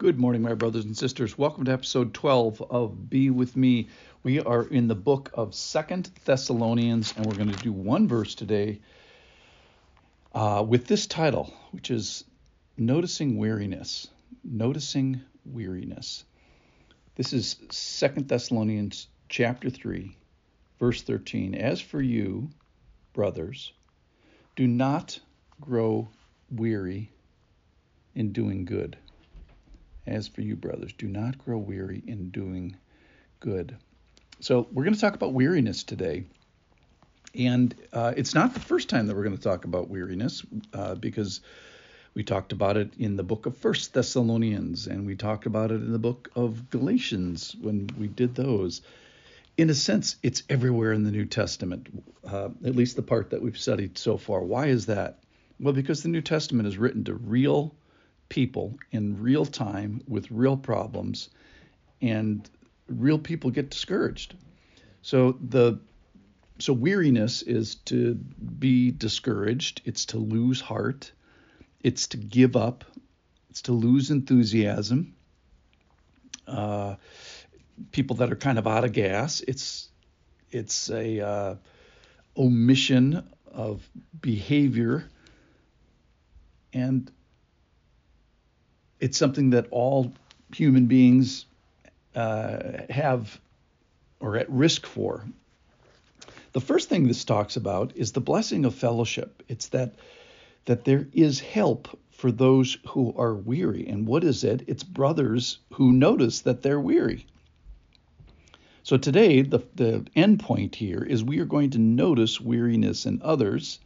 Good morning, my brothers and sisters. Welcome to episode 12 of Be With Me. We are in the book of Second Thessalonians, and we're going to do one verse today uh, with this title, which is Noticing Weariness. Noticing Weariness. This is Second Thessalonians chapter 3, verse 13. As for you, brothers, do not grow weary in doing good. As for you, brothers, do not grow weary in doing good. So, we're going to talk about weariness today. And uh, it's not the first time that we're going to talk about weariness uh, because we talked about it in the book of First Thessalonians and we talked about it in the book of Galatians when we did those. In a sense, it's everywhere in the New Testament, uh, at least the part that we've studied so far. Why is that? Well, because the New Testament is written to real people in real time with real problems, and real people get discouraged. So the so weariness is to be discouraged. It's to lose heart. It's to give up. It's to lose enthusiasm. Uh, people that are kind of out of gas. It's it's a uh, omission of behavior and it's something that all human beings uh, have or at risk for. The first thing this talks about is the blessing of fellowship. It's that that there is help for those who are weary. And what is it? It's brothers who notice that they're weary. So today, the, the end point here is we are going to notice weariness in others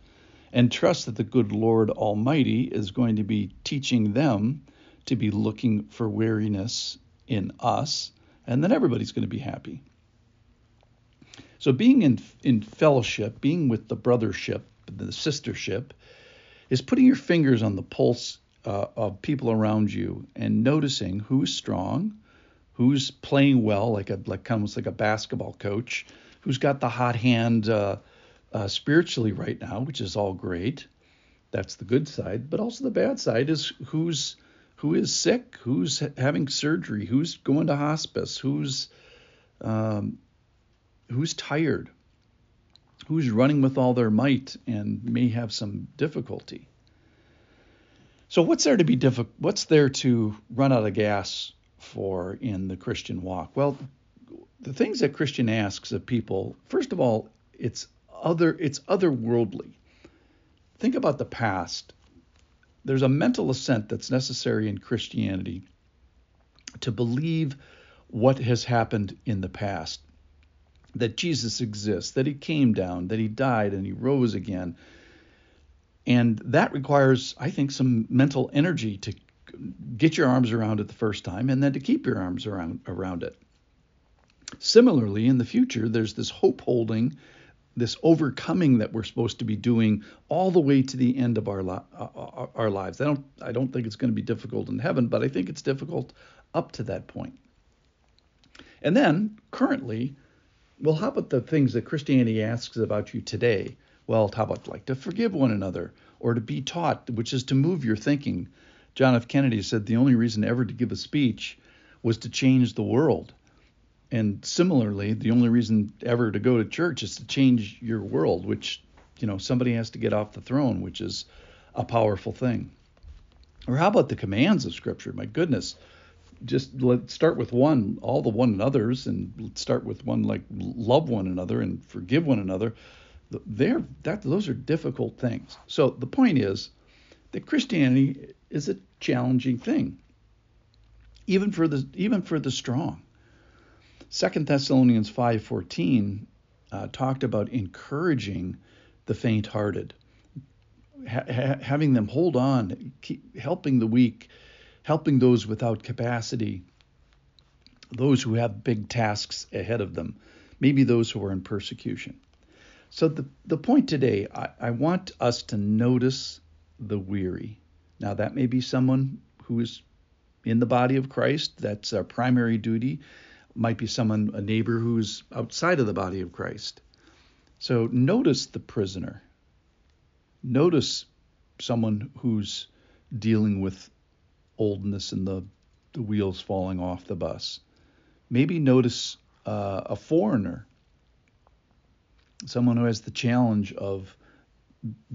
and trust that the good Lord Almighty is going to be teaching them to be looking for weariness in us, and then everybody's going to be happy. So being in in fellowship, being with the brothership, the sistership, is putting your fingers on the pulse uh, of people around you and noticing who's strong, who's playing well, like a like almost like a basketball coach, who's got the hot hand uh, uh, spiritually right now, which is all great. That's the good side, but also the bad side is who's who is sick, who's having surgery, who's going to hospice, who's um, who's tired, who's running with all their might and may have some difficulty. So what's there to be difficult? What's there to run out of gas for in the Christian walk? Well, the things that Christian asks of people, first of all, it's other it's otherworldly. Think about the past there's a mental assent that's necessary in Christianity to believe what has happened in the past that Jesus exists, that he came down, that he died and he rose again. And that requires, I think, some mental energy to get your arms around it the first time and then to keep your arms around around it. Similarly, in the future, there's this hope holding this overcoming that we're supposed to be doing all the way to the end of our li- uh, uh, our lives. I don't I don't think it's going to be difficult in heaven, but I think it's difficult up to that point. And then currently, well, how about the things that Christianity asks about you today? Well, how about like to forgive one another or to be taught, which is to move your thinking. John F. Kennedy said the only reason ever to give a speech was to change the world. And similarly, the only reason ever to go to church is to change your world, which, you know, somebody has to get off the throne, which is a powerful thing. Or how about the commands of Scripture? My goodness, just let's start with one, all the one another's, and let's start with one like love one another and forgive one another. There, that those are difficult things. So the point is that Christianity is a challenging thing, even for the even for the strong. Second Thessalonians 5:14 uh, talked about encouraging the faint-hearted, ha- having them hold on, keep helping the weak, helping those without capacity, those who have big tasks ahead of them, maybe those who are in persecution. So the the point today, I, I want us to notice the weary. Now that may be someone who is in the body of Christ. That's our primary duty might be someone, a neighbor who's outside of the body of Christ. So notice the prisoner. Notice someone who's dealing with oldness and the the wheels falling off the bus. Maybe notice uh, a foreigner, someone who has the challenge of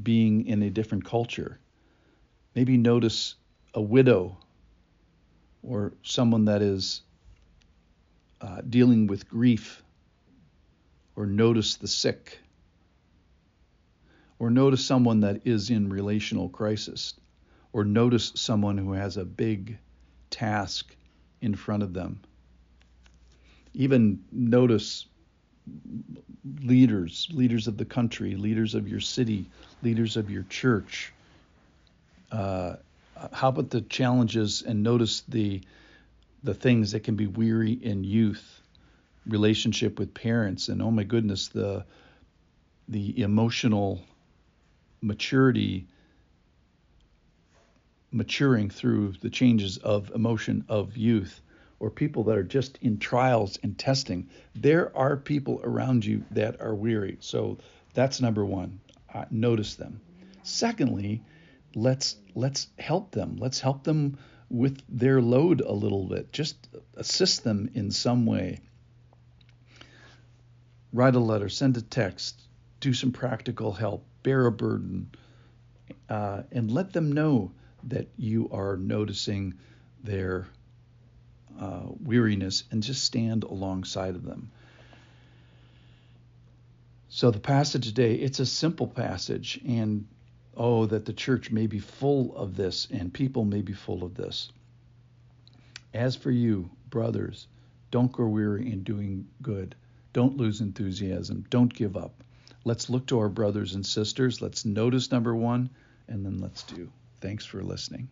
being in a different culture. Maybe notice a widow or someone that is uh, dealing with grief, or notice the sick, or notice someone that is in relational crisis, or notice someone who has a big task in front of them. Even notice leaders, leaders of the country, leaders of your city, leaders of your church. Uh, how about the challenges and notice the the things that can be weary in youth, relationship with parents, and oh my goodness, the the emotional maturity maturing through the changes of emotion of youth or people that are just in trials and testing. There are people around you that are weary. So that's number one. Uh, notice them. Secondly let's let's help them. Let's help them with their load a little bit. Just assist them in some way. Write a letter, send a text, do some practical help, bear a burden, uh, and let them know that you are noticing their uh, weariness and just stand alongside of them. So the passage today, it's a simple passage, and Oh, that the church may be full of this and people may be full of this. As for you, brothers, don't grow weary in doing good. Don't lose enthusiasm. Don't give up. Let's look to our brothers and sisters. Let's notice number one, and then let's do. Thanks for listening.